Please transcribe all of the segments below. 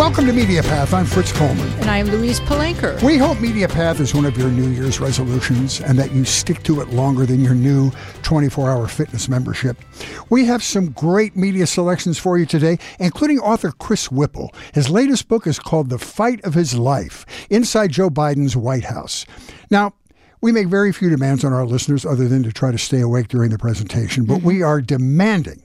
Welcome to MediaPath. I'm Fritz Coleman. And I'm Louise Palanker. We hope MediaPath is one of your New Year's resolutions and that you stick to it longer than your new 24 hour fitness membership. We have some great media selections for you today, including author Chris Whipple. His latest book is called The Fight of His Life Inside Joe Biden's White House. Now, we make very few demands on our listeners other than to try to stay awake during the presentation, but mm-hmm. we are demanding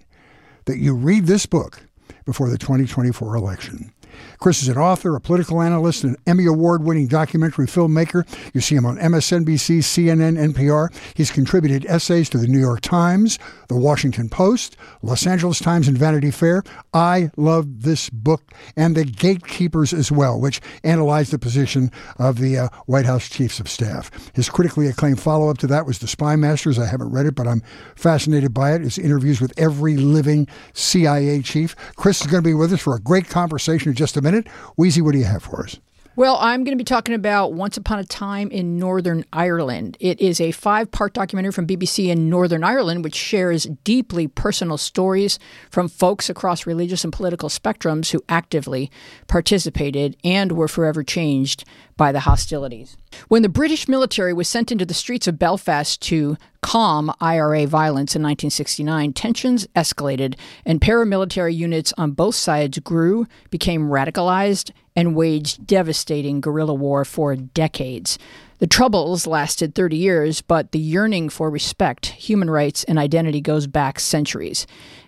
that you read this book before the 2024 election. Chris is an author, a political analyst, an Emmy Award winning documentary filmmaker. You see him on MSNBC, CNN, NPR. He's contributed essays to the New York Times, the Washington Post, Los Angeles Times, and Vanity Fair. I love this book and The Gatekeepers as well, which analyzed the position of the uh, White House Chiefs of Staff. His critically acclaimed follow up to that was The Spy Masters. I haven't read it, but I'm fascinated by it. It's interviews with every living CIA chief. Chris is going to be with us for a great conversation in just a minute. Weezy, what do you have for us? Well, I'm going to be talking about Once Upon a Time in Northern Ireland. It is a five part documentary from BBC in Northern Ireland, which shares deeply personal stories from folks across religious and political spectrums who actively participated and were forever changed by the hostilities. When the British military was sent into the streets of Belfast to calm IRA violence in 1969, tensions escalated and paramilitary units on both sides grew, became radicalized, and waged devastating guerrilla war for decades. The Troubles lasted 30 years, but the yearning for respect, human rights, and identity goes back centuries.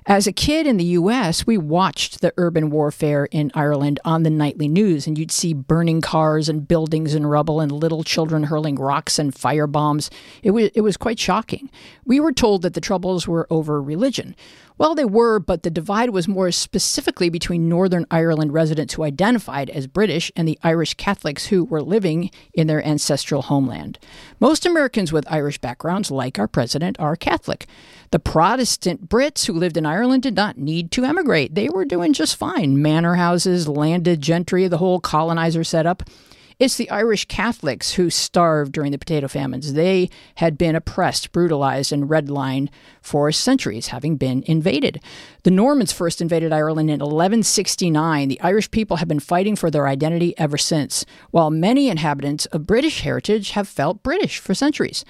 As a kid in the US, we watched the urban warfare in Ireland on the nightly news, and you'd see burning cars and buildings and rubble and little children hurling rocks and fire bombs. It was, it was quite shocking. We were told that the Troubles were over religion. Well, they were, but the divide was more specifically between Northern Ireland residents who identified as British and the Irish Catholics who were living in their ancestral homeland. Most Americans with Irish backgrounds, like our president, are Catholic. The Protestant Brits who lived in Ireland did not need to emigrate. They were doing just fine. Manor houses, landed gentry, the whole colonizer setup. It's the Irish Catholics who starved during the potato famines. They had been oppressed, brutalized, and redlined for centuries, having been invaded. The Normans first invaded Ireland in 1169. The Irish people have been fighting for their identity ever since, while many inhabitants of British heritage have felt British for centuries.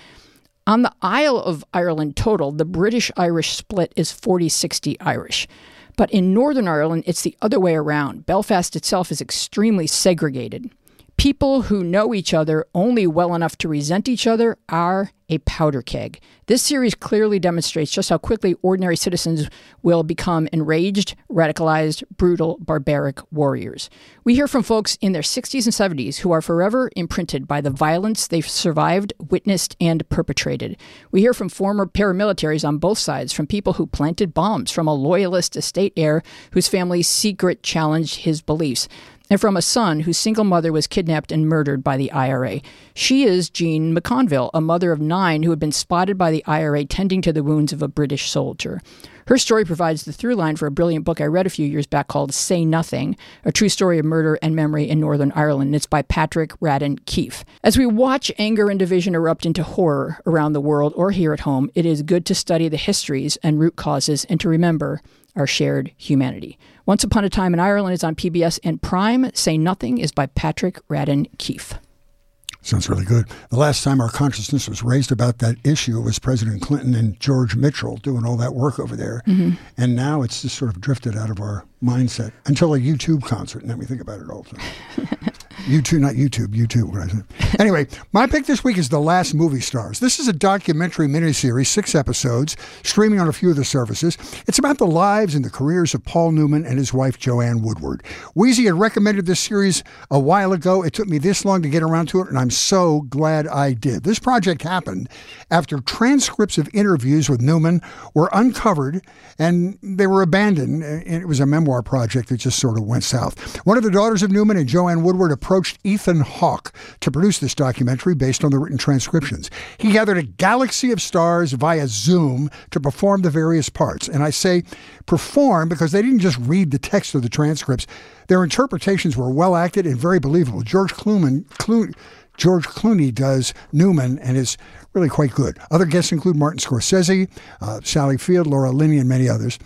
On the Isle of Ireland total, the British Irish split is 40 60 Irish. But in Northern Ireland, it's the other way around. Belfast itself is extremely segregated. People who know each other only well enough to resent each other are a powder keg. This series clearly demonstrates just how quickly ordinary citizens will become enraged, radicalized, brutal, barbaric warriors. We hear from folks in their 60s and 70s who are forever imprinted by the violence they've survived, witnessed, and perpetrated. We hear from former paramilitaries on both sides, from people who planted bombs, from a loyalist estate heir whose family's secret challenged his beliefs and from a son whose single mother was kidnapped and murdered by the IRA. She is Jean McConville, a mother of nine who had been spotted by the IRA tending to the wounds of a British soldier. Her story provides the through line for a brilliant book I read a few years back called Say Nothing, a true story of murder and memory in Northern Ireland. It's by Patrick Radden Keefe. As we watch anger and division erupt into horror around the world or here at home, it is good to study the histories and root causes and to remember our shared humanity. Once Upon a Time in Ireland is on PBS and Prime. Say Nothing is by Patrick Radden Keefe. Sounds really good. The last time our consciousness was raised about that issue was President Clinton and George Mitchell doing all that work over there. Mm-hmm. And now it's just sort of drifted out of our mindset until a YouTube concert, and then we think about it all the time. YouTube, not YouTube, YouTube. What I said. Anyway, my pick this week is The Last Movie Stars. This is a documentary miniseries, six episodes, streaming on a few of the services. It's about the lives and the careers of Paul Newman and his wife, Joanne Woodward. Weezy had recommended this series a while ago. It took me this long to get around to it, and I'm so glad I did. This project happened after transcripts of interviews with Newman were uncovered and they were abandoned. And it was a memoir project that just sort of went south. One of the daughters of Newman and Joanne Woodward approached approached Ethan Hawke to produce this documentary based on the written transcriptions. He gathered a galaxy of stars via Zoom to perform the various parts. And I say perform because they didn't just read the text of the transcripts. Their interpretations were well acted and very believable. George Clooney, George Clooney does Newman and is really quite good. Other guests include Martin Scorsese, uh, Sally Field, Laura Linney, and many others.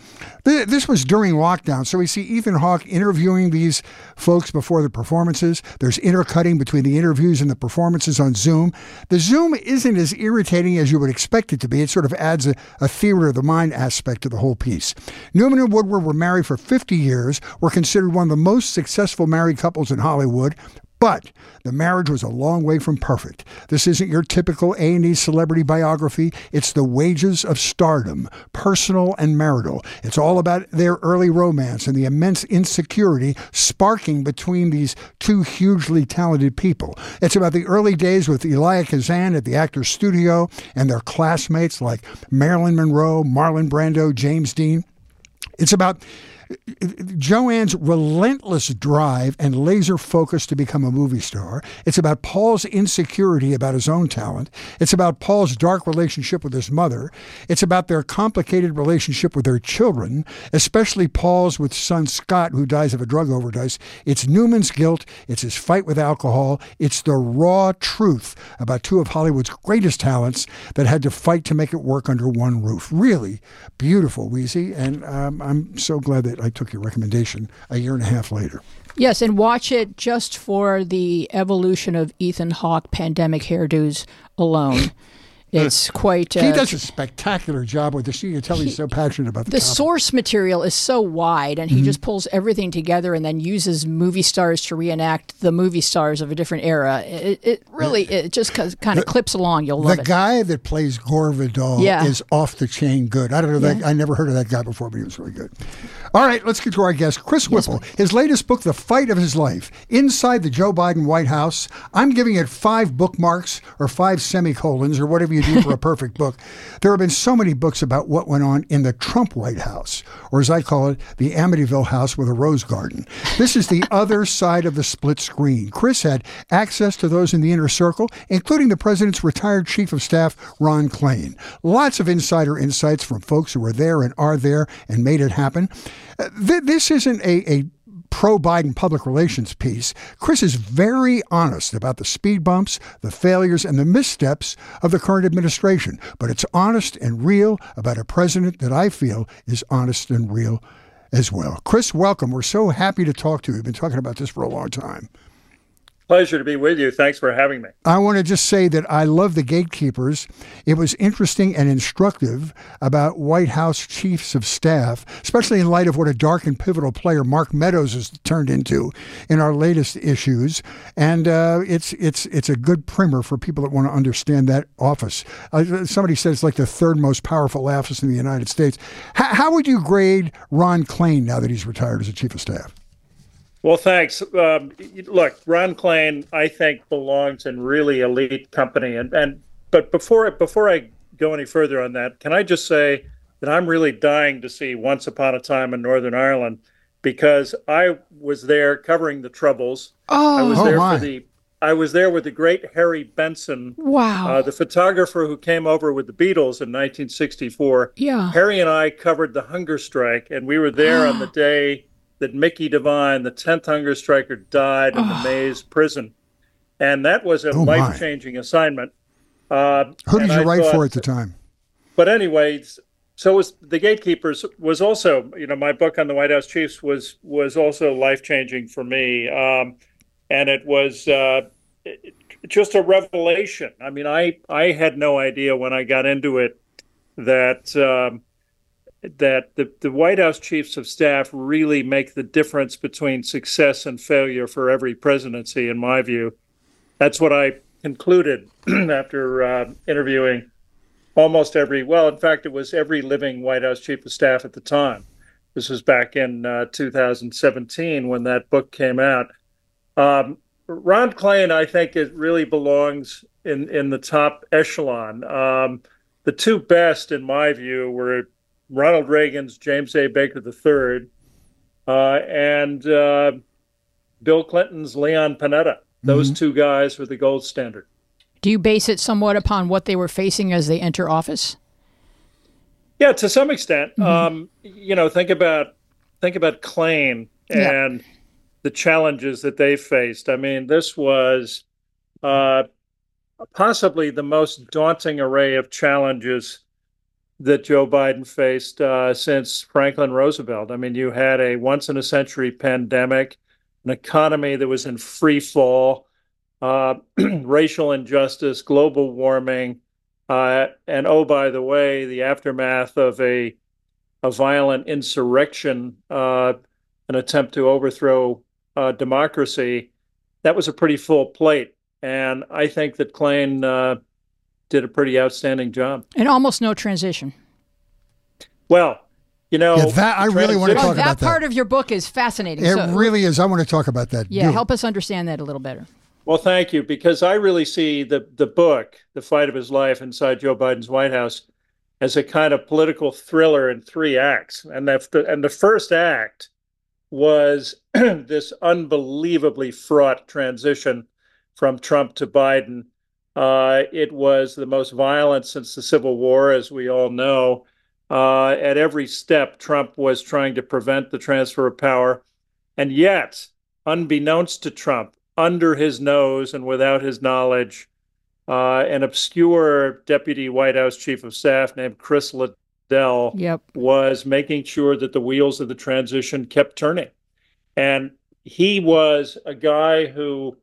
This was during lockdown, so we see Ethan Hawke interviewing these folks before the performances. There's intercutting between the interviews and the performances on Zoom. The Zoom isn't as irritating as you would expect it to be. It sort of adds a, a theater of the mind aspect to the whole piece. Newman and Woodward were married for 50 years, were considered one of the most successful married couples in Hollywood, but the marriage was a long way from perfect. This isn't your typical A&E celebrity biography. It's the wages of stardom, personal and marital. It's all about their early romance and the immense insecurity sparking between these two hugely talented people. It's about the early days with Elia Kazan at the Actors Studio and their classmates like Marilyn Monroe, Marlon Brando, James Dean. It's about Joanne's relentless drive and laser focus to become a movie star. It's about Paul's insecurity about his own talent. It's about Paul's dark relationship with his mother. It's about their complicated relationship with their children, especially Paul's with son Scott, who dies of a drug overdose. It's Newman's guilt. It's his fight with alcohol. It's the raw truth about two of Hollywood's greatest talents that had to fight to make it work under one roof. Really beautiful, Weezy. And um, I'm so glad that I took your recommendation a year and a half later. Yes, and watch it just for the evolution of Ethan Hawke pandemic hairdos alone. It's quite. Uh, he does a spectacular job with this. You can tell he's so passionate about the. The topic. source material is so wide, and he mm-hmm. just pulls everything together, and then uses movie stars to reenact the movie stars of a different era. It, it really, it just kind of clips along. You'll love the it. The guy that plays Gore Vidal yeah. is off the chain good. I don't know that yeah. I never heard of that guy before, but he was really good. All right, let's get to our guest, Chris Whipple. Yes, his latest book, The Fight of His Life, Inside the Joe Biden White House. I'm giving it five bookmarks or five semicolons or whatever you do for a perfect book. There have been so many books about what went on in the Trump White House, or as I call it, the Amityville House with a rose garden. This is the other side of the split screen. Chris had access to those in the inner circle, including the president's retired chief of staff, Ron Klain. Lots of insider insights from folks who were there and are there and made it happen. Uh, th- this isn't a, a pro Biden public relations piece, Chris is very honest about the speed bumps, the failures, and the missteps of the current administration. But it's honest and real about a president that I feel is honest and real as well. Chris, welcome. We're so happy to talk to you. We've been talking about this for a long time. Pleasure to be with you. Thanks for having me. I want to just say that I love the gatekeepers. It was interesting and instructive about White House chiefs of staff, especially in light of what a dark and pivotal player Mark Meadows has turned into in our latest issues. And uh, it's it's it's a good primer for people that want to understand that office. Uh, somebody said it's like the third most powerful office in the United States. H- how would you grade Ron Klain now that he's retired as a chief of staff? Well, thanks. Um, look, Ron Klain, I think belongs in really elite company. And and but before before I go any further on that, can I just say that I'm really dying to see Once Upon a Time in Northern Ireland because I was there covering the Troubles. Oh, I was oh there my. for the. I was there with the great Harry Benson, wow, uh, the photographer who came over with the Beatles in 1964. Yeah, Harry and I covered the hunger strike, and we were there on the day that Mickey Devine, the 10th hunger striker, died in the. Maze prison. And that was a oh life changing assignment. Uh, Who did you I write thought, for at the time? But anyway, so was the gatekeepers was also you know my book on the White House chiefs was was also life changing for me, um, and it was uh, just a revelation. I mean, I I had no idea when I got into it that um, that the, the White House chiefs of staff really make the difference between success and failure for every presidency, in my view. That's what I concluded after uh, interviewing almost every, well, in fact, it was every living White House chief of staff at the time. This was back in uh, 2017 when that book came out. Um, Ron Klain, I think, it really belongs in, in the top echelon. Um, the two best, in my view, were Ronald Reagan's James A. Baker III, uh, and uh, Bill Clinton's Leon Panetta. Those mm-hmm. two guys were the gold standard. Do you base it somewhat upon what they were facing as they enter office? Yeah, to some extent. Mm-hmm. Um, you know, think about think about Klain and yeah. the challenges that they faced. I mean, this was uh, possibly the most daunting array of challenges that Joe Biden faced uh, since Franklin Roosevelt. I mean, you had a once in a century pandemic, an economy that was in free fall, uh, racial injustice, global warming, uh, and oh, by the way, the aftermath of a a violent insurrection, uh, an attempt to overthrow uh, democracy. That was a pretty full plate, and I think that Klain uh, did a pretty outstanding job. And almost no transition. Well, you know, yeah, that I really want to talk oh, that about that. part of your book is fascinating. It so, really is. I want to talk about that. Yeah, Do. help us understand that a little better. Well, thank you, because I really see the the book, "The Fight of His Life Inside Joe Biden's White House," as a kind of political thriller in three acts, and the and the first act was this unbelievably fraught transition from Trump to Biden. Uh, it was the most violent since the Civil War, as we all know. Uh, at every step, Trump was trying to prevent the transfer of power. And yet, unbeknownst to Trump, under his nose and without his knowledge, uh, an obscure deputy White House chief of staff named Chris Liddell yep. was making sure that the wheels of the transition kept turning. And he was a guy who,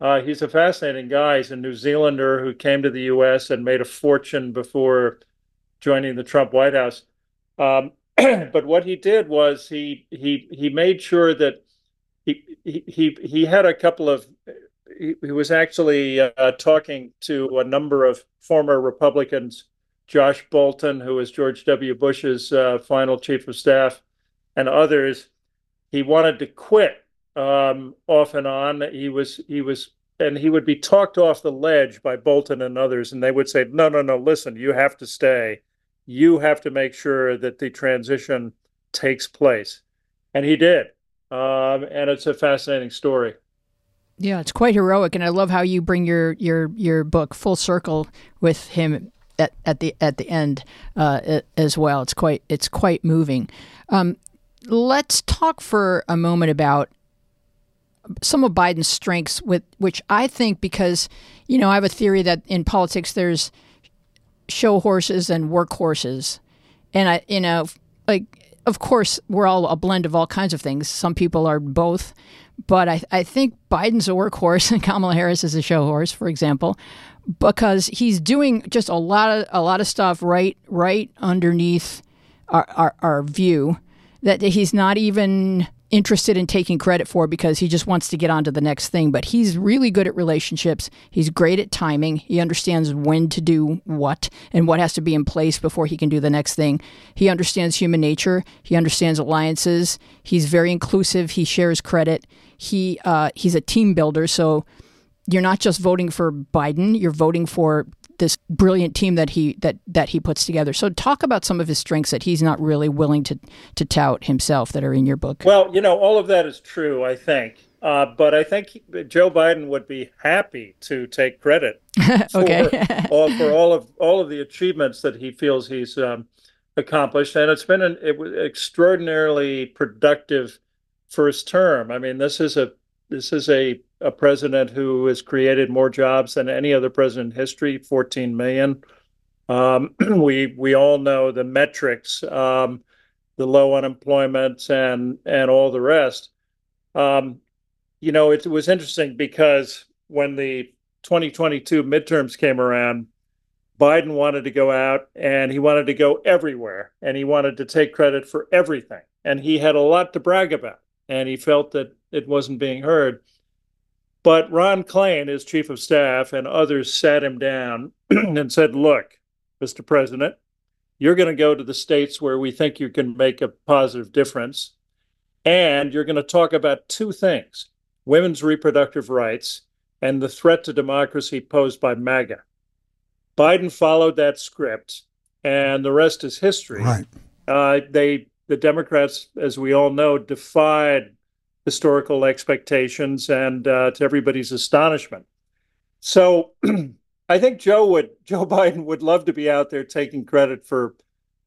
uh, he's a fascinating guy. He's a New Zealander who came to the U.S. and made a fortune before joining the Trump White House. Um, but what he did was he he he made sure that he he he had a couple of he, he was actually uh, talking to a number of former Republicans, Josh Bolten, who was George W. Bush's uh, final chief of staff, and others. He wanted to quit um, off and on. He was he was and he would be talked off the ledge by Bolten and others, and they would say, "No, no, no! Listen, you have to stay. You have to make sure that the transition takes place," and he did. Um, and it's a fascinating story. Yeah, it's quite heroic, and I love how you bring your your your book full circle with him at, at the at the end uh, as well. It's quite it's quite moving. Um, let's talk for a moment about some of Biden's strengths, with which I think because you know I have a theory that in politics there's show horses and work horses, and I you know like of course we're all a blend of all kinds of things. Some people are both, but I, I think Biden's a workhorse and Kamala Harris is a show horse, for example, because he's doing just a lot of a lot of stuff right right underneath our, our, our view that he's not even interested in taking credit for because he just wants to get on to the next thing. But he's really good at relationships. He's great at timing. He understands when to do what and what has to be in place before he can do the next thing. He understands human nature. He understands alliances. He's very inclusive. He shares credit he uh, he's a team builder. So you're not just voting for Biden; you're voting for this brilliant team that he that that he puts together. So talk about some of his strengths that he's not really willing to to tout himself that are in your book. Well, you know, all of that is true, I think. Uh, but I think Joe Biden would be happy to take credit for, all, for all of all of the achievements that he feels he's um, accomplished, and it's been an it was extraordinarily productive first term. I mean, this is a this is a, a president who has created more jobs than any other president in history, 14 million. Um, we we all know the metrics, um, the low unemployment and and all the rest. Um, you know, it, it was interesting because when the 2022 midterms came around, Biden wanted to go out and he wanted to go everywhere and he wanted to take credit for everything. And he had a lot to brag about and he felt that it wasn't being heard. But Ron Klain, his chief of staff, and others sat him down and said, Look, Mr. President, you're going to go to the states where we think you can make a positive difference. And you're going to talk about two things women's reproductive rights and the threat to democracy posed by MAGA. Biden followed that script, and the rest is history. Right. Uh, they the Democrats, as we all know, defied historical expectations and uh, to everybody's astonishment. So I think Joe would Joe Biden would love to be out there taking credit for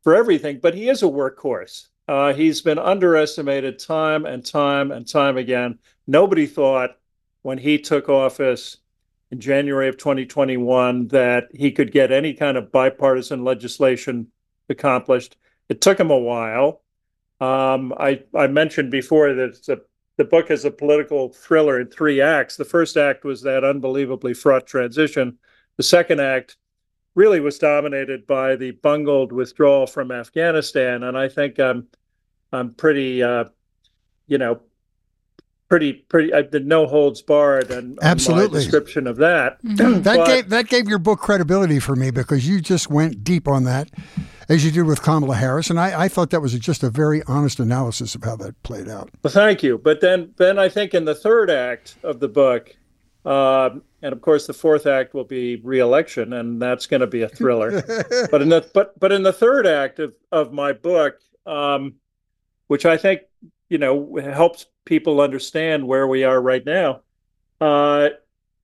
for everything, but he is a workhorse. Uh, he's been underestimated time and time and time again. Nobody thought when he took office in January of 2021 that he could get any kind of bipartisan legislation accomplished. It took him a while. Um, I, I mentioned before that a, the book is a political thriller in three acts. The first act was that unbelievably fraught transition. The second act really was dominated by the bungled withdrawal from Afghanistan, and I think I'm I'm pretty, uh, you know, pretty pretty. I did no holds barred and absolutely description of that. Mm-hmm. that but, gave that gave your book credibility for me because you just went deep on that, as you did with Kamala Harris, and I, I thought that was just a very honest analysis of how that played out. Well, thank you. But then then I think in the third act of the book. Uh, and of course, the fourth act will be re-election, and that's going to be a thriller. but in the but but in the third act of, of my book, um, which I think you know helps people understand where we are right now. Uh,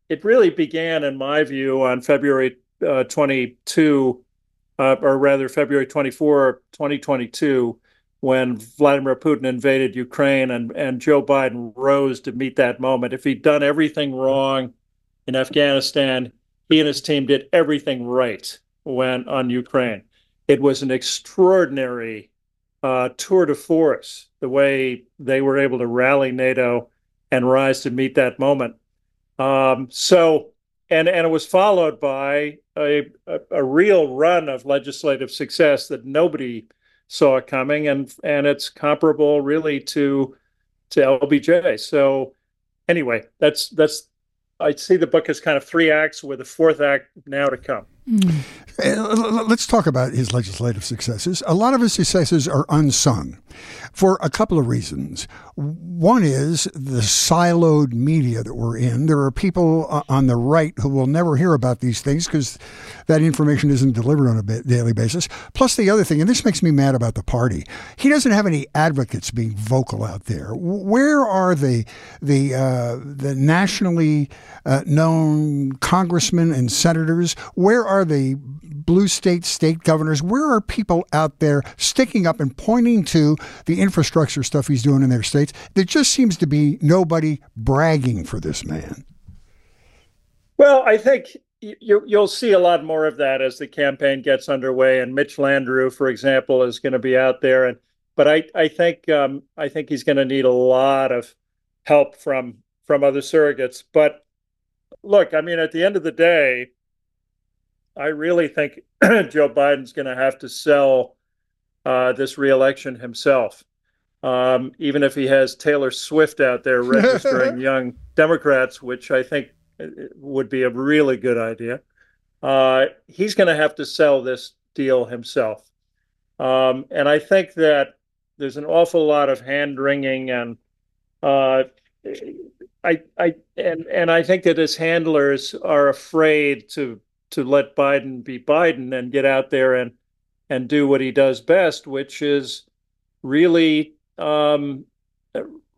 it really began, in my view, on February uh, 22, uh, or rather February 24, 2022, when Vladimir Putin invaded Ukraine and, and Joe Biden rose to meet that moment. If he'd done everything wrong in Afghanistan, he and his team did everything right when on Ukraine. It was an extraordinary uh, tour de force, the way they were able to rally NATO and rise to meet that moment. Um, so, and and it was followed by a, a, a real run of legislative success that nobody saw coming, and and it's comparable really to to LBJ. So, anyway, that's that's I see the book as kind of three acts with a fourth act now to come. Mm. Let's talk about his legislative successes. A lot of his successes are unsung for a couple of reasons. One is the siloed media that we're in. There are people uh, on the right who will never hear about these things because that information isn't delivered on a daily basis. Plus, the other thing, and this makes me mad about the party, he doesn't have any advocates being vocal out there. Where are the the uh, the nationally uh, known congressmen and senators? Where are the blue state state governors? Where are people out there sticking up and pointing to the infrastructure stuff he's doing in their states? There just seems to be nobody bragging for this man. Well, I think you, will see a lot more of that as the campaign gets underway. And Mitch Landrieu, for example, is going to be out there. And but I, I think um, I think he's going to need a lot of help from from other surrogates. But look, I mean, at the end of the day, I really think Joe Biden's going to have to sell this reelection himself. Um, even if he has Taylor Swift out there registering young Democrats, which I think uh, would be a really good idea, uh, he's going to have to sell this deal himself. Um, and I think that there's an awful lot of hand wringing and uh, I, I, and and I think that his handlers are afraid to to let Biden be Biden and get out there and and do what he does best, which is really um,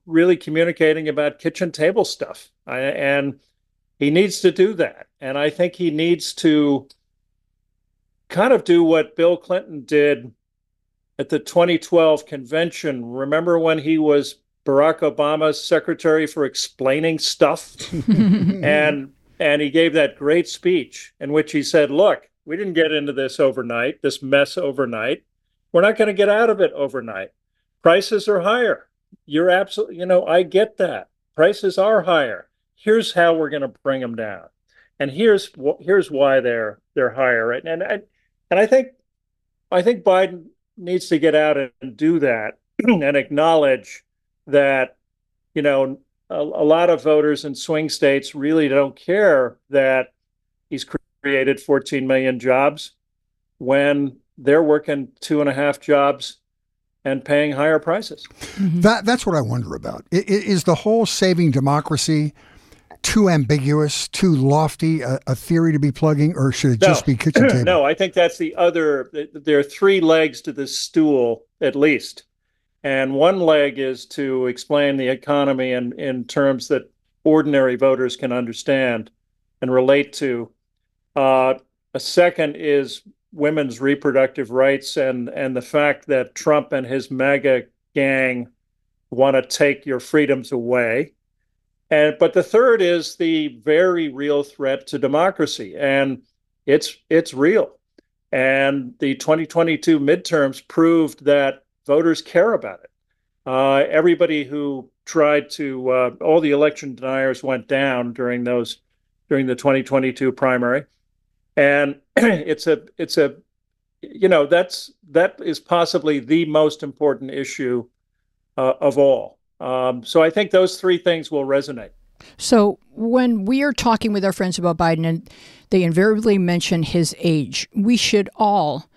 really communicating about kitchen table stuff. I, and he needs to do that. And I think he needs to kind of do what Bill Clinton did at the 2012 convention. Remember when he was Barack Obama's secretary for explaining stuff? and and he gave that great speech in which he said, Look, we didn't get into this overnight, this mess overnight. We're not going to get out of it overnight. Prices are higher. You're absolutely, you know, I get that. Prices are higher. Here's how we're going to bring them down. And here's here's why they're they're higher. And and and I think I think Biden needs to get out and do that and acknowledge that you know a, a lot of voters in swing states really don't care that he's created 14 million jobs when they're working two and a half jobs and paying higher prices. Mm-hmm. That that's what I wonder about. Is the whole saving democracy too ambiguous, too lofty a, a theory to be plugging, or should it no. just be kitchen table? no, I think that's the other. There are three legs to this stool, at least. And one leg is to explain the economy in, in terms that ordinary voters can understand and relate to. Uh, a second is women's reproductive rights and, and the fact that Trump and his MAGA gang want to take your freedoms away. And but the third is the very real threat to democracy, and it's it's real. And the 2022 midterms proved that voters care about it. Uh, everybody who tried to, uh, all the election deniers went down during those, during the 2022 primary, and it's a, it's a, you know, that's that is possibly the most important issue uh, of all. Um, so I think those three things will resonate. So when we are talking with our friends about Biden, and they invariably mention his age, we should all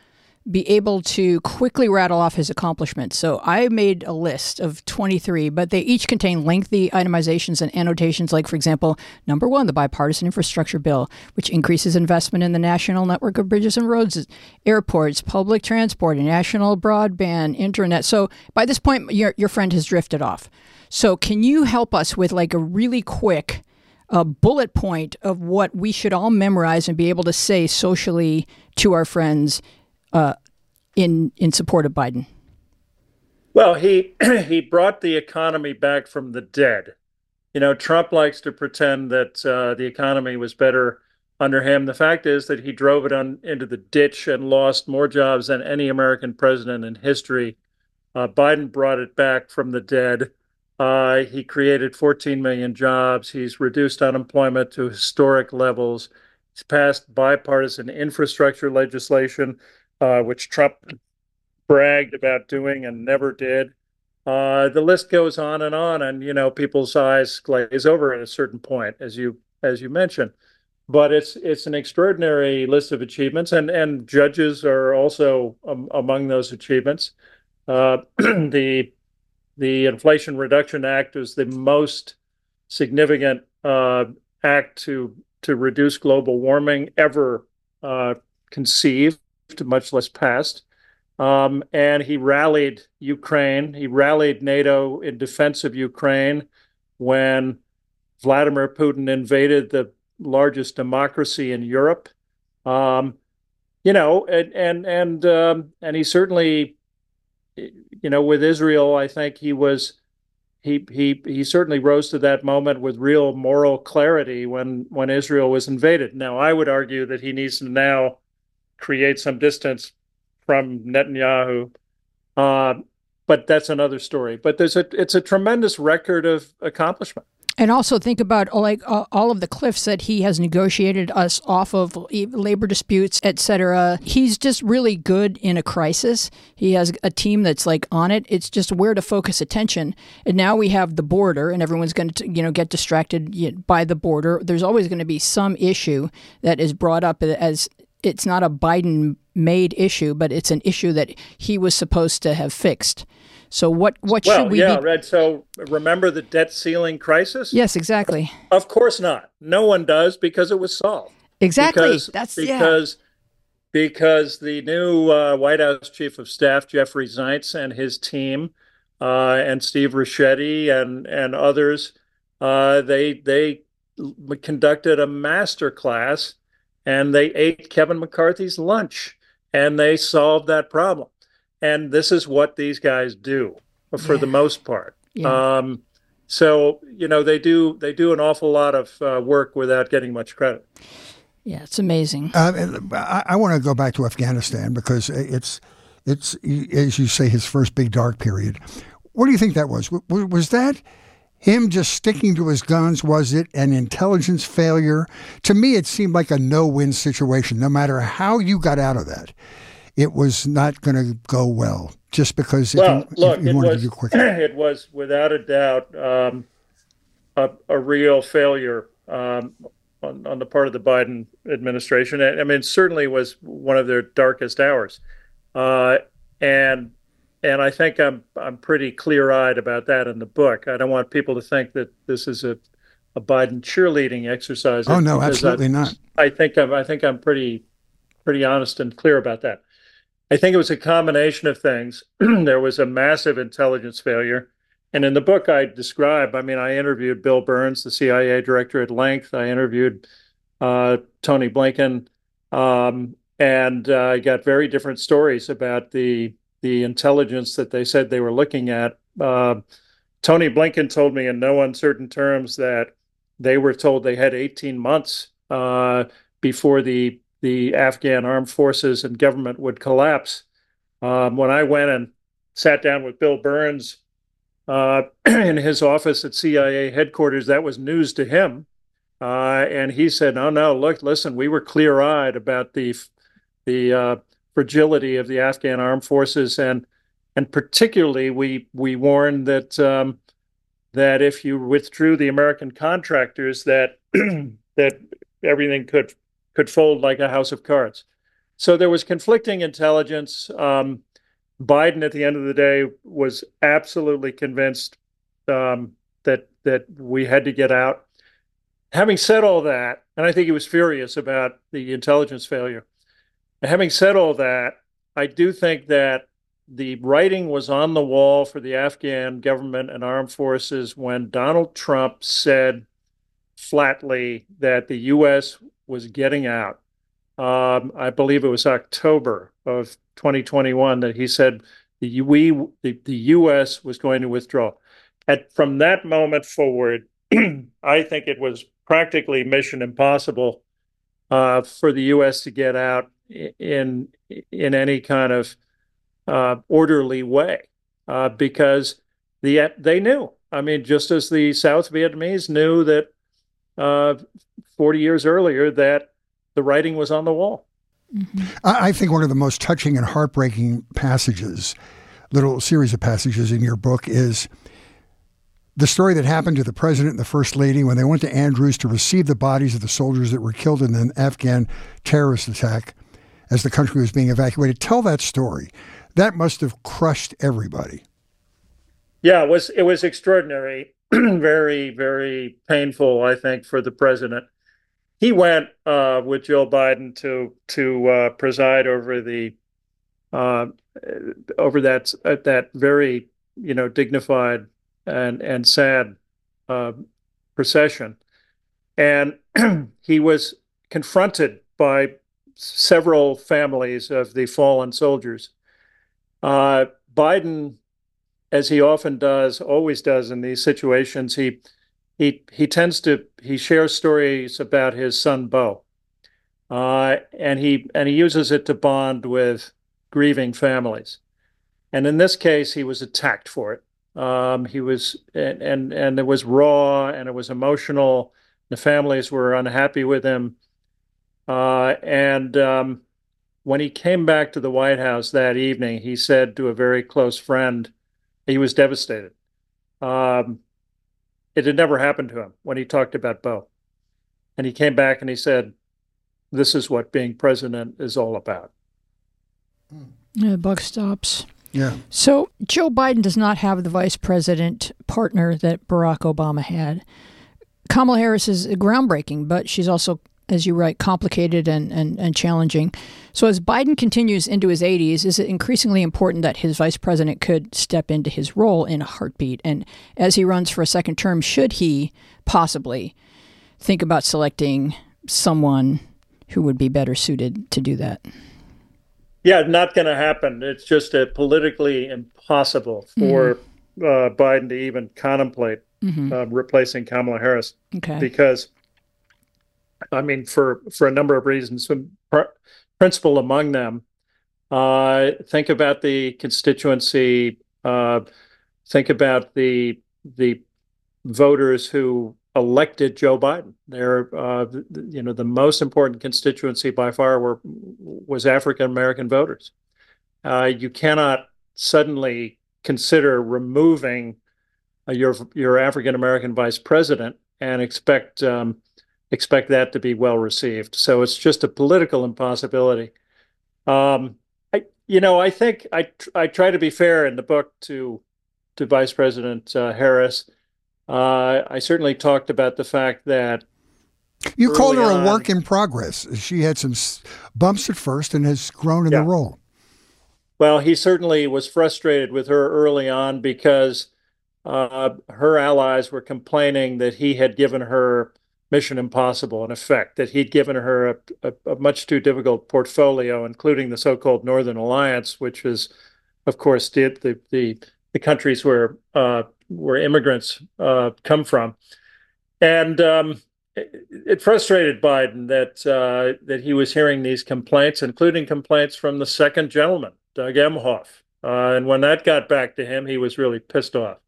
be able to quickly rattle off his accomplishments. So I made a list of 23, but they each contain lengthy itemizations and annotations, like, for example, number one, the bipartisan infrastructure bill, which increases investment in the national network of bridges and roads, airports, public transport, and national broadband, internet. So by this point, your, your friend has drifted off. So can you help us with like a really quick a uh, bullet point of what we should all memorize and be able to say socially to our friends uh, in in support of Biden? Well, he he brought the economy back from the dead. You know, Trump likes to pretend that uh, the economy was better under him. The fact is that he drove it on into the ditch and lost more jobs than any American president in history. Uh, Biden brought it back from the dead. Uh, he created 14 million jobs. He's reduced unemployment to historic levels. He's passed bipartisan infrastructure legislation uh, which Trump bragged about doing and never did. Uh, the list goes on and on, and you know people's eyes glaze over at a certain point, as you as you mentioned. But it's it's an extraordinary list of achievements, and and judges are also um, among those achievements. Uh, the the Inflation Reduction Act is the most significant uh, act to to reduce global warming ever uh, conceived much less passed. Um, and he rallied Ukraine. He rallied NATO in defense of Ukraine when Vladimir Putin invaded the largest democracy in Europe. Um, you know, and and and um, and he certainly, you know, with Israel, I think he was. He, he he certainly rose to that moment with real moral clarity when when Israel was invaded. Now I would argue that he needs to now create some distance from Netanyahu. Uh, but that's another story. But there's a it's a tremendous record of accomplishment. And also think about like uh, all of the cliffs that he has negotiated us off of labor disputes, etc. He's just really good in a crisis. He has a team that's like on it. It's just where to focus attention. And now we have the border, and everyone's going to you know get distracted by the border. There's always going to be some issue that is brought up as it's not a Biden made issue, but it's an issue that he was supposed to have fixed. So what what well, should we yeah, be? Red. So remember the debt ceiling crisis? Yes, exactly. Of course not. No one does because it was solved. Exactly. Because, That's because yeah. because the new uh, White House chief of staff Jeffrey Zients and his team uh, and Steve Ricchetti and and others uh, they they conducted a master class and they ate Kevin McCarthy's lunch and they solved that problem. And this is what these guys do for yeah. the most part. Yeah. Um, so you know they do they do an awful lot of uh, work without getting much credit. Yeah, it's amazing. Uh, I, I want to go back to Afghanistan because it's it's as you say his first big dark period. What do you think that was? Was that him just sticking to his guns, was it an intelligence failure? To me, it seemed like a no win situation. No matter how you got out of that, it was not going to go well just because well, you, look, you wanted was, to do quick. It was without a doubt um, a, a, real failure um, on, on the part of the Biden administration. I mean, it certainly was one of their darkest hours. Uh, and and I think I'm I'm pretty clear eyed about that in the book. I don't want people to think that this is a, a Biden cheerleading exercise. Oh no, absolutely I, not. I think I'm I think I'm pretty pretty honest and clear about that. I think it was a combination of things. there was a massive intelligence failure. And in the book, I describe, I mean, I interviewed Bill Burns, the CIA director, at length. I interviewed uh, Tony Blinken, um, and uh, I got very different stories about the the intelligence that they said they were looking at uh, Tony Blinken told me in no uncertain terms that they were told they had 18 months uh, before the the Afghan armed forces and government would collapse. Um, when I went and sat down with Bill Burns uh, in his office at CIA headquarters, that was news to him. Uh, and he said, "No, no, look, listen, we were clear-eyed about the the uh, fragility of the Afghan armed forces, and and particularly we we warned that um, that if you withdrew the American contractors, that that everything could could fold like a house of cards. So there was conflicting intelligence. Um, Biden, at the end of the day, was absolutely convinced um, that that we had to get out. Having said all that, and I think he was furious about the intelligence failure. Having said all that, I do think that the writing was on the wall for the Afghan government and armed forces when Donald Trump said flatly that the U.S. was getting out. Um, I believe it was October of 2021 that he said the we the, the U.S. was going to withdraw. At from that moment forward, I think it was practically mission impossible uh, for the U.S. to get out in in any kind of uh, orderly way uh, because the they knew. I mean, just as the South Vietnamese knew that uh, 40 years earlier that the writing was on the wall. Mm-hmm. I think one of the most touching and heartbreaking passages, little series of passages in your book, is the story that happened to the president and the first lady when they went to Andrews to receive the bodies of the soldiers that were killed in an Afghan terrorist attack as the country was being evacuated. Tell that story. That must have crushed everybody. Yeah, it was it was extraordinary. very, very painful, I think, for the president. He went uh, with Joe Biden to to uh, preside over the uh, over that that very you know dignified and and sad uh, procession, and he was confronted by several families of the fallen soldiers. Uh, Biden as he often does, always does in these situations, he he he tends to he shares stories about his son Beau, uh, and he and he uses it to bond with grieving families. And in this case, he was attacked for it. Um, he was and, and and it was raw and it was emotional. The families were unhappy with him, and um, when he came back to the White House that evening, he said to a very close friend he was devastated. Um, it had never happened to him when he talked about Beau. And he came back and he said, This is what being president is all about. Yeah, buck stops. Yeah. So Joe Biden does not have the vice president partner that Barack Obama had. Kamala Harris is groundbreaking, but she's also as you write, complicated and, and, and challenging. So, as Biden continues into his 80s, is it increasingly important that his vice president could step into his role in a heartbeat? And as he runs for a second term, should he possibly think about selecting someone who would be better suited to do that? Yeah, not going to happen. It's just uh, politically impossible for mm-hmm. uh, Biden to even contemplate mm-hmm. uh, replacing Kamala Harris. Okay. Because I mean, for for a number of reasons. Pr- principal among them, uh, think about the constituency. Uh, think about the the voters who elected Joe Biden. They're uh, you know the most important constituency by far were was African American voters. Uh, you cannot suddenly consider removing uh, your your African American vice president and expect um, expect that to be well received. So it's just a political impossibility. Um, I, you know, I think I I try to be fair in the book to to Vice President uh, Harris. Uh, I certainly talked about the fact that you called her a on, work in progress. She had some bumps at first and has grown in yeah. the role. Well, he certainly was frustrated with her early on because uh, her allies were complaining that he had given her Mission Impossible, in effect, that he'd given her a, a, a much too difficult portfolio, including the so-called Northern Alliance, which is, of course, the the, the the countries where uh, where immigrants uh, come from, and um, it, it, frustrated Biden that uh, that he was hearing these complaints, including complaints from the second gentleman, Doug Emhoff. Uh, and when that got back to him, he was really pissed off.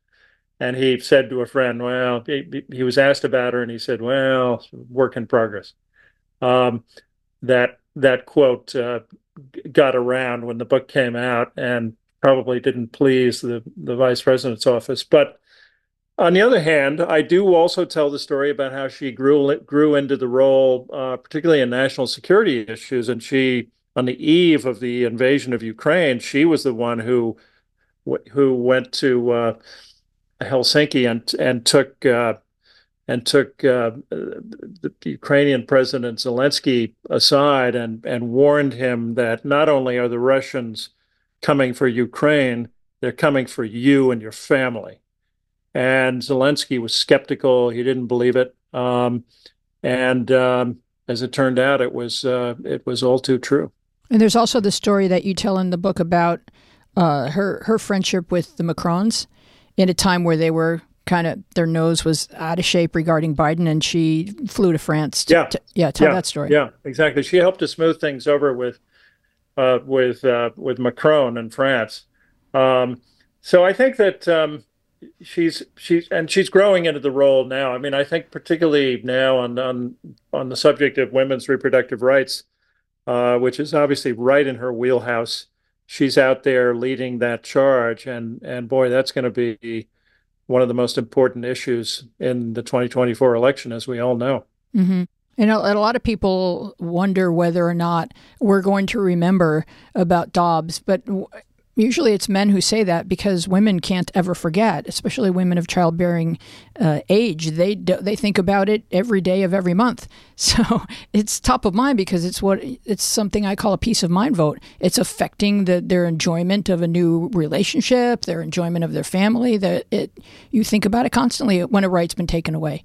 And he said to a friend, "Well, he, he was asked about her, and he said, well, work in progress." Um, that that quote uh, got around when the book came out, and probably didn't please the the vice president's office. But on the other hand, I do also tell the story about how she grew grew into the role, uh, particularly in national security issues, and she on the eve of the invasion of Ukraine, she was the one who who went to uh, Helsinki and and took uh, and took uh, the Ukrainian President Zelensky aside and and warned him that not only are the Russians coming for Ukraine, they're coming for you and your family. And Zelensky was skeptical; he didn't believe it. Um, and um, as it turned out, it was uh, it was all too true. And there's also the story that you tell in the book about uh, her her friendship with the Macrons in a time where they were kind of their nose was out of shape regarding Biden, and she flew to France. To, yeah, to, yeah. Tell yeah. that story. Yeah, exactly. She helped to smooth things over with uh, with uh, with Macron in France. Um, so I think that um, she's she's and she's growing into the role now. I mean, I think particularly now on on on the subject of women's reproductive rights uh, which is obviously right in her wheelhouse. She's out there leading that charge, and and boy, that's going to be one of the most important issues in the 2024 election, as we all know. Mm-hmm. And a, a, lot of people wonder whether or not we're going to remember about Dobbs, but usually it's men who say that because women can't ever forget, especially women of childbearing uh, age. They they think about it every day of every month, so it's top of mind because it's what it's something I call a peace of mind vote. It's affecting the, their enjoyment of a new relationship, their enjoyment of their family. That it you think about it constantly when a right's been taken away.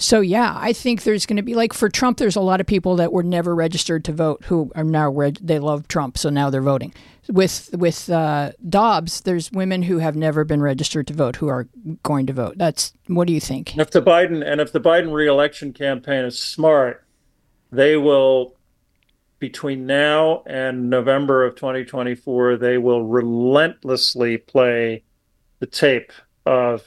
So yeah, I think there's going to be like for Trump. There's a lot of people that were never registered to vote who are now reg- they love Trump, so now they're voting. With with uh, Dobbs, there's women who have never been registered to vote who are going to vote. That's what do you think? If the Biden and if the Biden reelection campaign is smart, they will between now and November of 2024, they will relentlessly play the tape of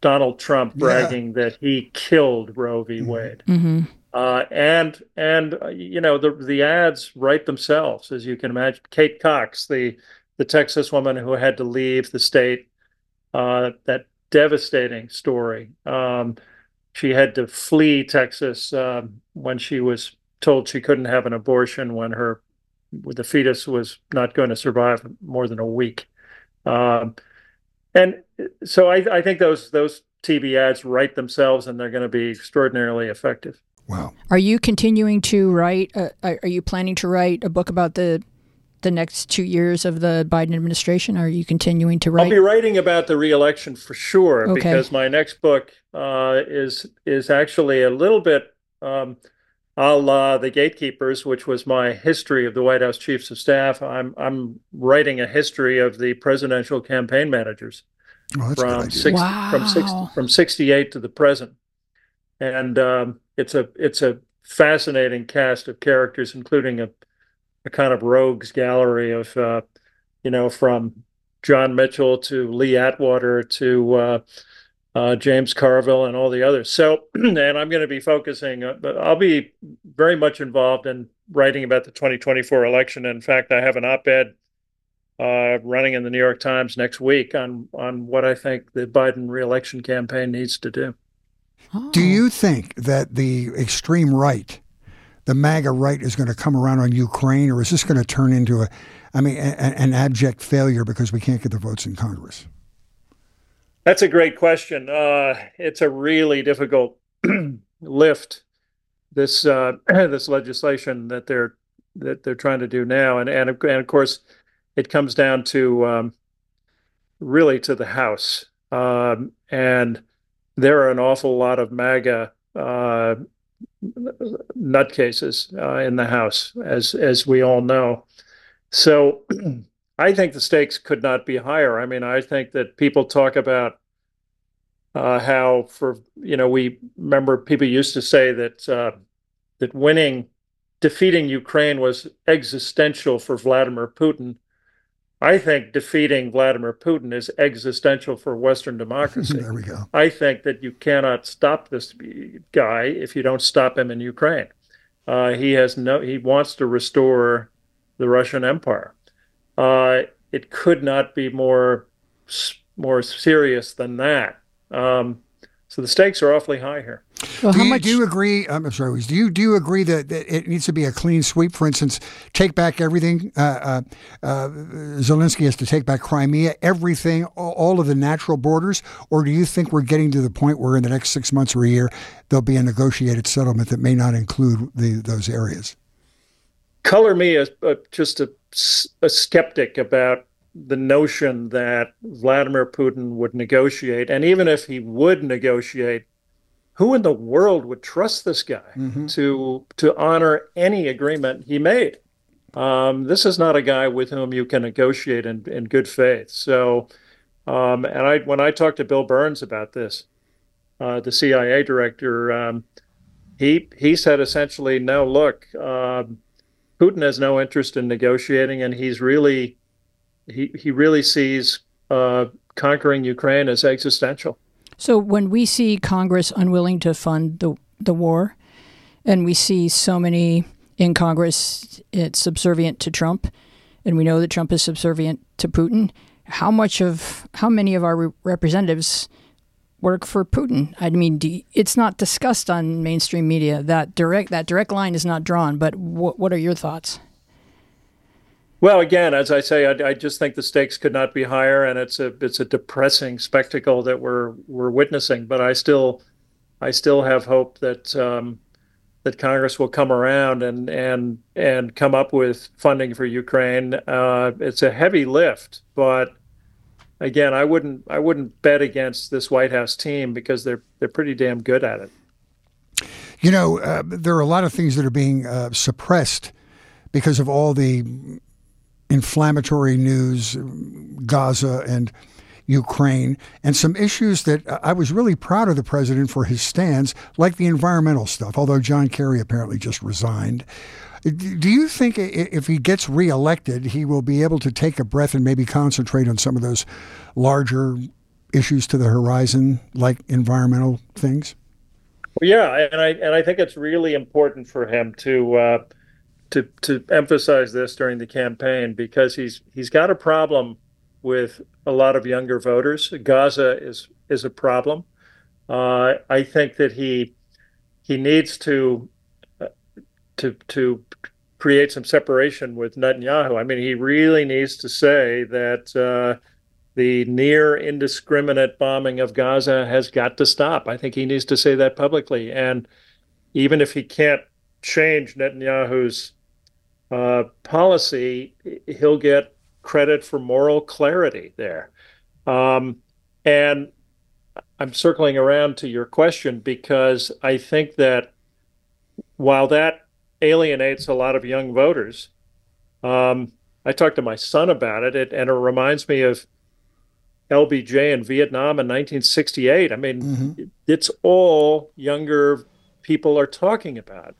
Donald Trump bragging yeah. that he killed Roe v. Mm-hmm. Wade. Mm-hmm. Uh, and and uh, you know the the ads write themselves, as you can imagine. Kate Cox, the the Texas woman who had to leave the state, uh, that devastating story. Um, she had to flee Texas um, when she was told she couldn't have an abortion when her the fetus was not going to survive more than a week. Um, and so I, I think those those TV ads write themselves, and they're going to be extraordinarily effective. Wow. Are you continuing to write? Uh, are you planning to write a book about the the next two years of the Biden administration? Are you continuing to write? I'll be writing about the reelection for sure okay. because my next book uh, is is actually a little bit um, a la The Gatekeepers, which was my history of the White House chiefs of staff. I'm I'm writing a history of the presidential campaign managers oh, from six, wow. from six, from 68 to the present, and um, it's a it's a fascinating cast of characters, including a a kind of rogues gallery of uh, you know from John Mitchell to Lee Atwater to uh, uh, James Carville, and all the others. So, and I'm going to be focusing, uh, but I'll be very much involved in writing about the 2024 election. In fact, I have an op-ed uh, running in the New York Times next week on on what I think the Biden reelection campaign needs to do. Oh. Do you think that the extreme right, the MAGA right, is going to come around on Ukraine, or is this going to turn into a, I mean, a, an abject failure because we can't get the votes in Congress? That's a great question. Uh, it's a really difficult lift this uh, this legislation that they're that they're trying to do now, and and and of course, it comes down to um, really to the House, um, and there are an awful lot of MAGA uh, nutcases uh, in the House, as as we all know. So I think the stakes could not be higher. I mean, I think that people talk about uh, how for you know we remember people used to say that uh, that winning defeating Ukraine was existential for Vladimir Putin. I think defeating Vladimir Putin is existential for Western democracy. there we go. I think that you cannot stop this guy if you don't stop him in Ukraine. Uh, he has no. He wants to restore the Russian Empire. Uh, it could not be more more serious than that. Um, so the stakes are awfully high here. Well, do, you, much... do, you, agree? I'm sorry. Do you do you agree that, that, it needs to be a clean sweep? For instance, take back everything. Uh, uh, uh, Zelensky has to take back Crimea, everything, all, all, of the natural borders. Or do you think we're getting to the point where in the next six months or a year there'll be a negotiated settlement that may not include the, those areas? Color me as just a, a skeptic about the notion that Vladimir Putin would negotiate, and even if he would negotiate, who in the world would trust this guy mm-hmm. to to honor any agreement he made? Um, this is not a guy with whom you can negotiate in, in good faith. So, um, and I when I talked to Bill Burns about this, uh, the CIA director, um, he he said essentially, no, look, uh, Putin has no interest in negotiating, and he's really he he really sees uh, conquering Ukraine as existential. So when we see Congress unwilling to fund the the war, and we see so many in Congress it's subservient to Trump, and we know that Trump is subservient to Putin. How much of how many of our representatives work for Putin? I mean, it's not discussed on mainstream media. That direct that direct line is not drawn. But what what are your thoughts? Well, again, as I say, I, I, just think the stakes could not be higher, and it's a it's a depressing spectacle that we're we're witnessing. But I still I still have hope that um, that Congress will come around and and and come up with funding for Ukraine. Uh, it's a heavy lift, but again, I wouldn't I wouldn't bet against this White House team because they're they're pretty damn good at it. You know, uh, there are a lot of things that are being uh, suppressed because of all the inflammatory news, Gaza and Ukraine, and some issues that I was really proud of the president for his stance, like the environmental stuff, although John Kerry apparently just resigned. Do you think if he gets reelected, he will be able to take a breath and maybe concentrate on some of those larger issues to the horizon, like environmental things? Well, yeah, and I and I think it's really important for him to uh, to to emphasize this during the campaign because he's he's got a problem with a lot of younger voters. Gaza is is a problem. Uh, I think that he he needs to uh, to to create some separation with Netanyahu. I mean, he really needs to say that uh, the near indiscriminate bombing of Gaza has got to stop. I think he needs to say that publicly. And even if he can't change Netanyahu's uh, policy, he'll get credit for moral clarity there. Um, and I'm circling around to your question because I think that while that alienates a lot of young voters, um, I talked to my son about it, it, and it reminds me of LBJ in Vietnam in 1968. I mean, mm-hmm. it's all younger people are talking about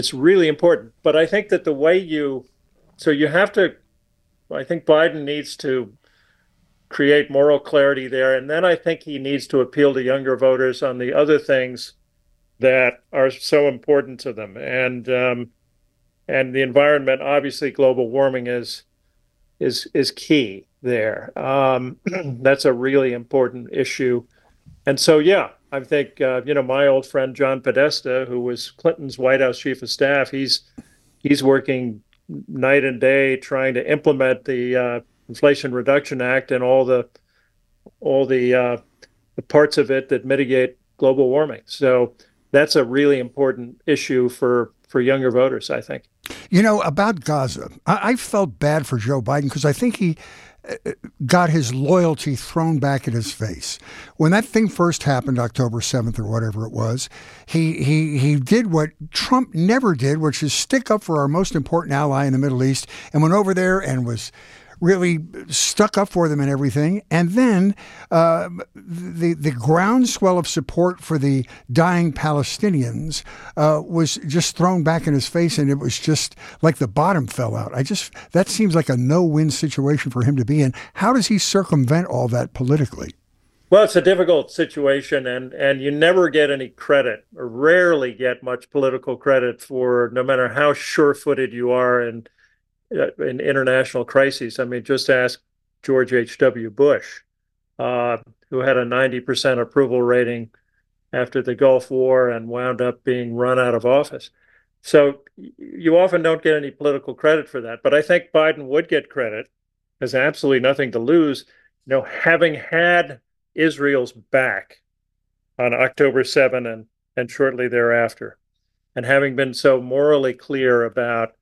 it's really important. But I think that the way you, so you have to, I think Biden needs to create moral clarity there. And then I think he needs to appeal to younger voters on the other things that are so important to them. And, um, and the environment, obviously, global warming is, is, is key there. Um, that's a really important issue. And so, yeah, I think uh, you know my old friend John Podesta, who was Clinton's White House chief of staff. He's he's working night and day trying to implement the uh, Inflation Reduction Act and all the all the, uh, the parts of it that mitigate global warming. So that's a really important issue for for younger voters. I think. You know about Gaza, I, I felt bad for Joe Biden because I think he got his loyalty thrown back at his face. When that thing first happened, October 7th or whatever it was, he, he, he did what Trump never did, which is stick up for our most important ally in the Middle East and went over there and was really stuck up for them and everything. And then uh, the the groundswell of support for the dying Palestinians uh, was just thrown back in his face, and it was just like the bottom fell out. I just that seems like a no win situation for him to be in. How does he circumvent all that politically? Well, it's a difficult situation, and and you never get any credit, or rarely get much political credit for, no matter how sure-footed you are uh, in international crises. I mean, just ask George H. W. Bush, uh, who had a ninety percent approval rating after the Gulf War and wound up being run out of office. So you often don't get any political credit for that. But I think Biden would get credit, has absolutely nothing to lose. You know, having had Israel's back on October 7 and, and shortly thereafter. And having been so morally clear about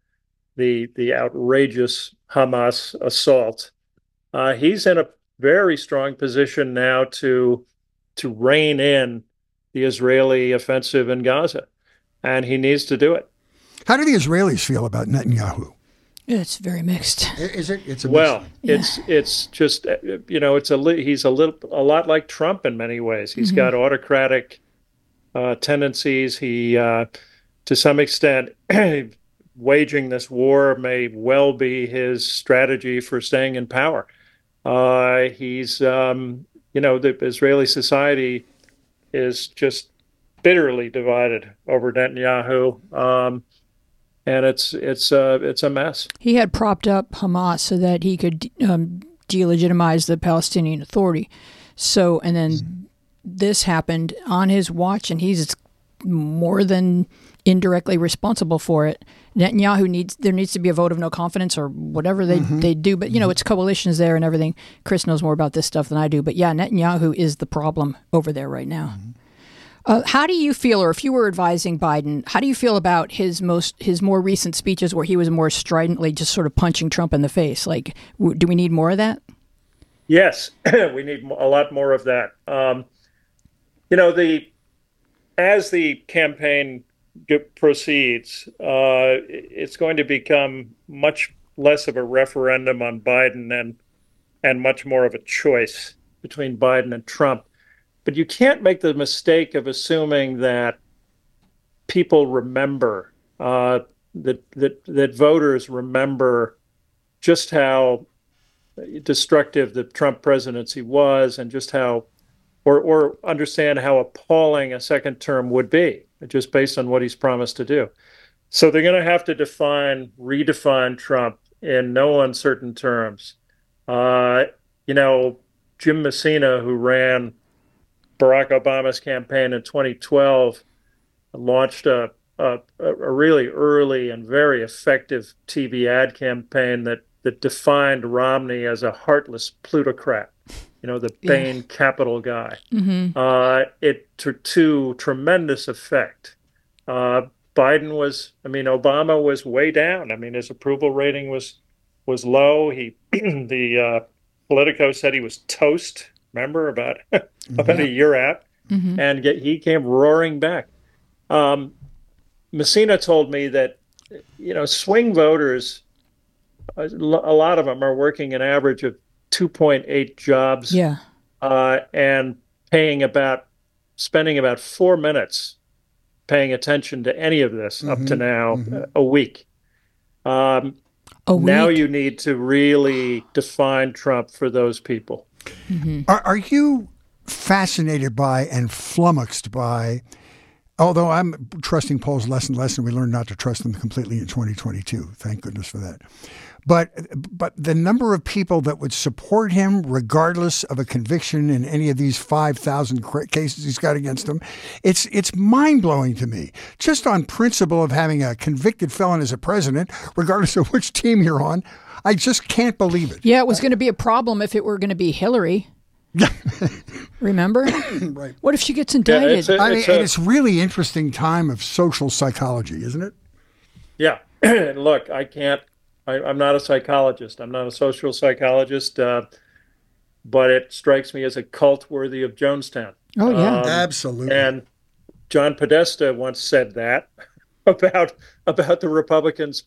the, the outrageous Hamas assault, uh, he's in a very strong position now to, to rein in the Israeli offensive in Gaza. And he needs to do it. How do the Israelis feel about Netanyahu? It's very mixed. Is it? It's a well, yeah. it's it's just uh, you know it's a he's a little a lot like Trump in many ways. He's mm-hmm. got autocratic uh, tendencies. He uh, to some extent waging this war may well be his strategy for staying in power. Uh, he's um, you know the Israeli society is just bitterly divided over Netanyahu. Um, and it's it's uh, it's a mess. He had propped up Hamas so that he could um, delegitimize the Palestinian Authority. So, and then this happened on his watch, and he's more than indirectly responsible for it. Netanyahu needs there needs to be a vote of no confidence or whatever they, mm-hmm. they do. But you know, mm-hmm. it's coalitions there and everything. Chris knows more about this stuff than I do. But yeah, Netanyahu is the problem over there right now. Mm-hmm. Uh, how do you feel, or if you were advising Biden, how do you feel about his most his more recent speeches where he was more stridently just sort of punching Trump in the face? Like, w- do we need more of that? Yes, we need a lot more of that. Um, you know, the as the campaign proceeds, uh, it's going to become much less of a referendum on Biden and and much more of a choice between Biden and Trump. But you can't make the mistake of assuming that people remember uh, that that that voters remember just how destructive the Trump presidency was, and just how, or or understand how appalling a second term would be, just based on what he's promised to do. So they're going to have to define, redefine Trump in no uncertain terms. Uh, you know, Jim Messina, who ran Barack Obama's campaign in 2012 launched a, a, a, really early and very effective TV ad campaign that, that defined Romney as a heartless plutocrat, you know, the Bain yeah. Capital guy. Mm-hmm. Uh, it to, to tremendous effect. Uh, Biden was, I mean, Obama was way down. I mean, his approval rating was was low. He the uh, Politico said he was toast remember about about yeah. a year out, mm-hmm. and get, he came roaring back. Um, Messina told me that you know swing voters, a lot of them are working an average of two point eight jobs, yeah, uh, and paying about spending about four minutes paying attention to any of this mm-hmm. up to mm-hmm. now mm-hmm. a week. Um, a week. Now you need to really define Trump for those people. Mm-hmm. Are, are you fascinated by and flummoxed by? Although I'm trusting polls less and less, and we learned not to trust them completely in 2022. Thank goodness for that. But but the number of people that would support him, regardless of a conviction in any of these 5,000 cases he's got against him, it's it's mind blowing to me. Just on principle of having a convicted felon as a president, regardless of which team you're on, I just can't believe it. Yeah, it was going to be a problem if it were going to be Hillary. Remember? right. What if she gets indicted? Yeah, it's a, I mean, a, it's really interesting time of social psychology, isn't it? Yeah. Look, I can't. I, am not a psychologist. I'm not a social psychologist. Uh, but it strikes me as a cult worthy of Jonestown. Oh yeah, um, absolutely. And John Podesta once said that about about the Republicans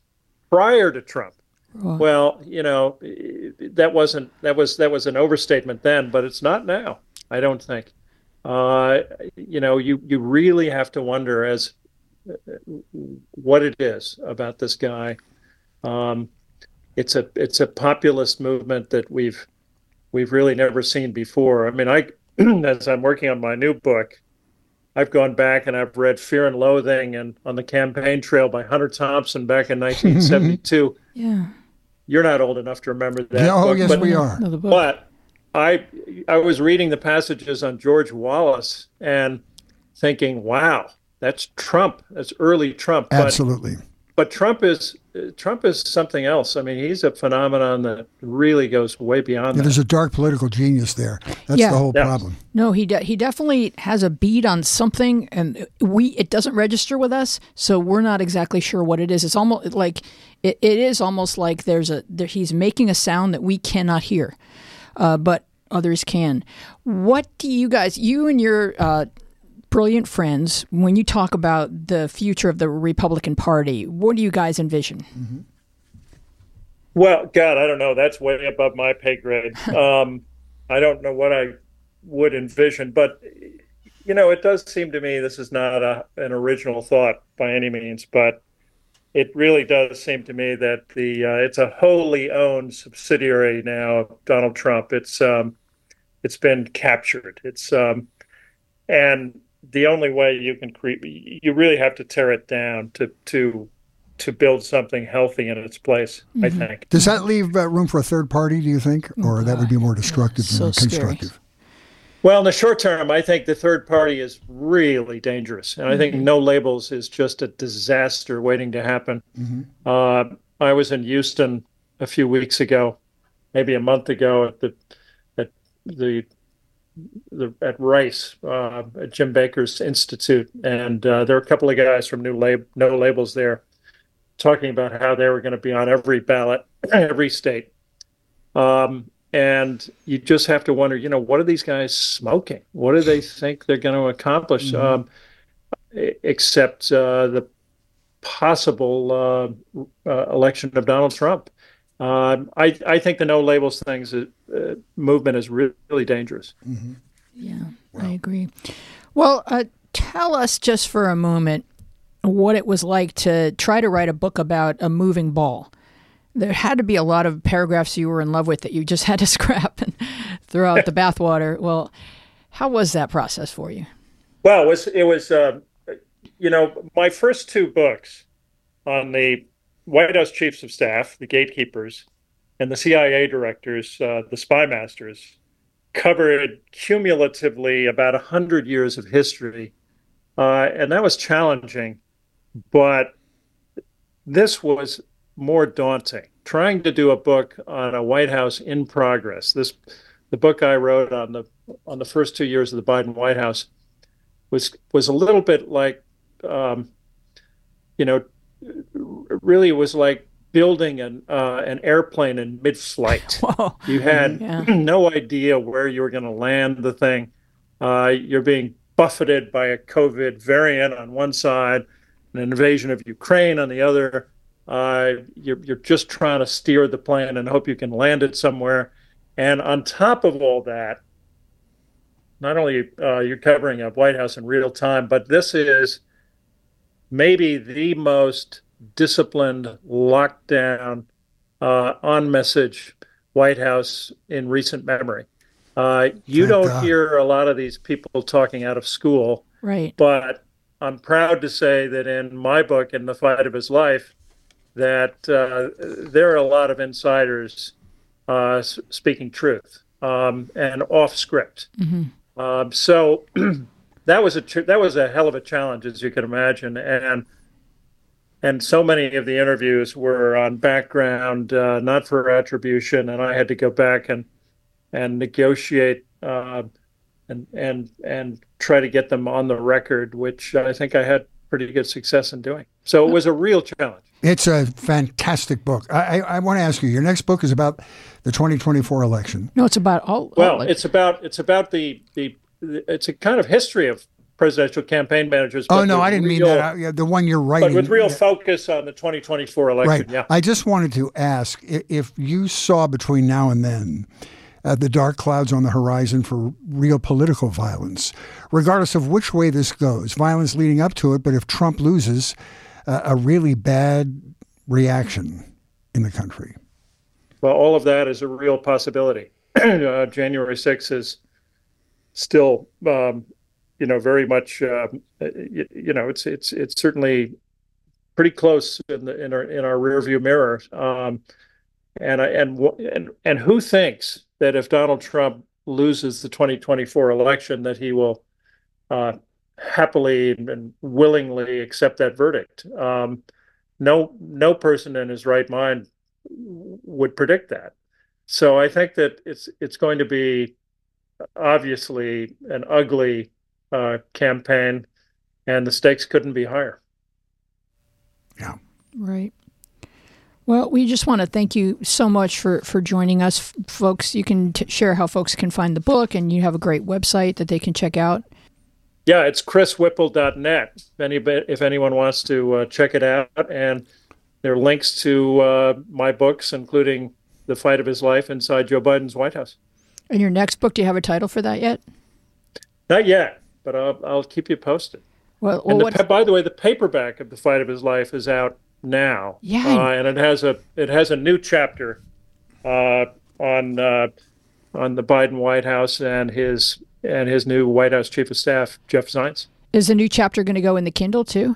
prior to Trump. Well, you know, that wasn't that was that was an overstatement then, but it's not now. I don't think. Uh, you know, you you really have to wonder as uh, what it is about this guy. Um, it's a it's a populist movement that we've we've really never seen before. I mean, I as I'm working on my new book, I've gone back and I've read Fear and Loathing and on the campaign trail by Hunter Thompson back in 1972. yeah. You're not old enough to remember that. Yeah, oh, book, yes, but, we are. But I I was reading the passages on George Wallace and thinking, wow, that's Trump. That's early Trump. Absolutely. But, but Trump is Trump is something else. I mean, he's a phenomenon that really goes way beyond yeah, that. There's a dark political genius there. That's Yeah. the whole Yeah. problem. No, he de- he definitely has a beat on something, and we it doesn't register with us, so we're not exactly sure what it is. It's almost like it, it is almost like there's a there, he's making a sound that we cannot hear, uh, but others can. What do you guys, you and your uh, brilliant friends, when you talk about the future of the Republican Party, what do you guys envision? Well, God, I don't know. That's way above my pay grade. Um, I don't know what I would envision, but you know, it does seem to me this is not a, an original thought by any means, but it really does seem to me that the uh, it's a wholly owned subsidiary now of Donald Trump. It's um, it's been captured. It's um, and the only way you can create you really have to tear it down to to to build something healthy in its place. I think. Does that leave uh, room for a third party, do you think? Or that would be more destructive So than scary. constructive? Well, in the short term, I think the third party is really dangerous, and I think no labels is just a disaster waiting to happen. Uh, I was in Houston a few weeks ago, maybe a month ago, at the at the, the at Rice uh, at Jim Baker's Institute, and uh, there are a couple of guys from New Lab, No Labels there, talking about how they were going to be on every ballot, every state. Um, and you just have to wonder, you know, what are these guys smoking? What do they think they're going to accomplish? Um, e- except uh, the possible uh, uh, election of Donald Trump. Um, I, I think the no labels things uh, uh, movement is re- really dangerous. Yeah, I agree. Well, uh, tell us just for a moment what it was like to try to write a book about a moving ball. There had to be a lot of paragraphs you were in love with that you just had to scrap and throw out the bathwater. Well, how was that process for you? Well, it was it was uh, you know my first two books on the White House chiefs of staff, the gatekeepers, and the CIA directors, uh, the spy masters, covered cumulatively about a hundred years of history, uh, and that was challenging. But this was more daunting. Trying to do a book on a White House in progress. This, the book I wrote on the on the first two years of the Biden White House was was a little bit like, um, you know, really was like building an uh, an airplane in mid-flight. Whoa. You had Yeah. no idea where you were going to land the thing. Uh, you're being buffeted by a COVID variant on one side, an invasion of Ukraine on the other. Uh, you're, you're just trying to steer the plane and hope you can land it somewhere. And on top of all that, not only uh, you're covering a White House in real time, but this is maybe the most disciplined, locked down, uh, on message White House in recent memory. Uh, you Thank don't God. hear a lot of these people talking out of school, Right. but I'm proud to say that in my book, In the Fight of His Life, that uh, there are a lot of insiders uh, s- speaking truth um, and off script. Um, so that was a ch- that was a hell of a challenge, as you can imagine, and and so many of the interviews were on background, uh, not for attribution, and I had to go back and and negotiate uh, and and and try to get them on the record, which I think I had pretty good success in doing. So it was a real challenge. It's a fantastic book. I, I, I want to ask you. Your next book is about the 2024 election. No, it's about all. Well, all- it's about it's about the the it's a kind of history of presidential campaign managers. Oh no, I didn't real, mean that. Yeah, the one you're writing, but with real yeah. focus on the 2024 election. Right. Yeah. I just wanted to ask if you saw between now and then. Uh, the dark clouds on the horizon for real political violence, regardless of which way this goes. Violence leading up to it, but if Trump loses, uh, a really bad reaction in the country. Well, all of that is a real possibility. uh, January 6th is still, um, you know, very much, uh, you, you, know, it's it's it's certainly pretty close in the in our in our rearview mirror. Um, and I and and and who thinks that if Donald Trump loses the 2024 election, that he will uh, happily and willingly accept that verdict? Um, no no person in his right mind would predict that. So I think that it's it's going to be obviously an ugly uh, campaign, and the stakes couldn't be higher. Yeah. Right. Well, we just want to thank you so much for, for joining us, folks. You can t- share how folks can find the book, and you have a great website that they can check out. Yeah, it's chriswhipple.net. If, any, if anyone wants to uh, check it out, and there are links to uh, my books, including The Fight of His Life Inside Joe Biden's White House. And your next book, do you have a title for that yet? Not yet, but I'll, I'll keep you posted. Well, well the, by the way, the paperback of The Fight of His Life is out now. Yeah. Uh, and it has a it has a new chapter uh, on uh, on the Biden White House and his and his new White House Chief of Staff, Jeff Zients. Is the new chapter going to go in the Kindle too?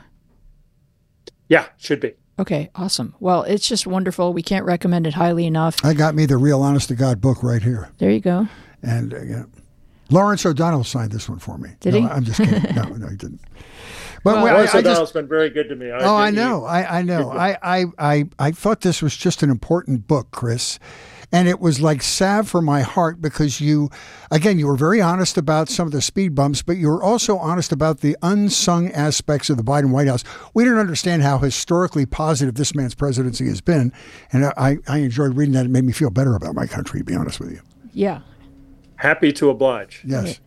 Yeah, should be. Okay, awesome. Well, it's just wonderful. We can't recommend it highly enough. I got me the real honest to God book right here. There you go. And uh, yeah. Lawrence O'Donnell signed this one for me. Did no, he? I'm just kidding. no, no, he didn't. But well, Lawrence I, I O'Donnell's just, been very good to me. I oh, I know. I, I know. I, I, I, I thought this was just an important book, Chris and it was like salve for my heart because you, again, you were very honest about some of the speed bumps, but you were also honest about the unsung aspects of the Biden White House. We didn't understand how historically positive this man's presidency has been, and I, I enjoyed reading that. It made me feel better about my country, to be honest with you. Yeah. Happy to oblige. Yes.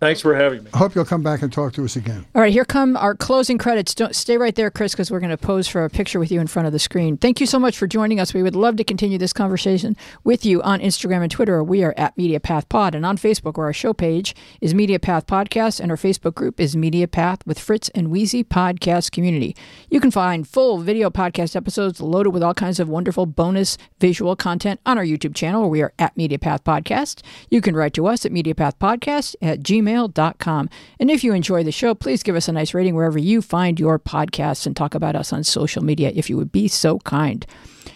Thanks for having me. I hope you'll come back and talk to us again. All right, here come our closing credits. Don't stay right there, Chris, because we're going to pose for a picture with you in front of the screen. Thank you so much for joining us. We would love to continue this conversation with you on Instagram and Twitter. We are at MediaPath Pod, and on Facebook, where our show page is MediaPath Podcast, and our Facebook group is MediaPath with Fritz and Weezy Podcast Community. You can find full video podcast episodes loaded with all kinds of wonderful bonus visual content on our YouTube channel, where we are at MediaPath Podcast. You can write to us at MediaPathPodcast at gmail.com And if you enjoy the show, please give us a nice rating wherever you find your podcasts and talk about us on social media if you would be so kind.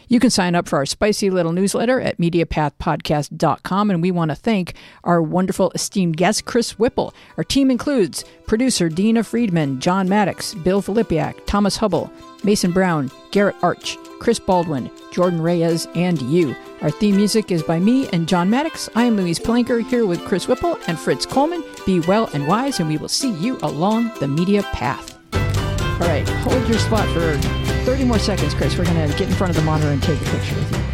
You can sign up for our spicy little newsletter at MediaPathPodcast.com. And we want to thank our wonderful esteemed guest, Chris Whipple. Our team includes producer Dina Friedman, John Maddox, Bill Filipiak, Thomas Hubble, Mason Brown, Garrett Arch, Chris Baldwin, Jordan Reyes, and you. Our theme music is by me and John Maddox. I am Louise Palanker here with Chris Whipple and Fritz Coleman. Be well and wise, and we will see you along the media path. All right, hold your spot for 30 more seconds, Chris. We're going to get in front of the monitor and take a picture with you.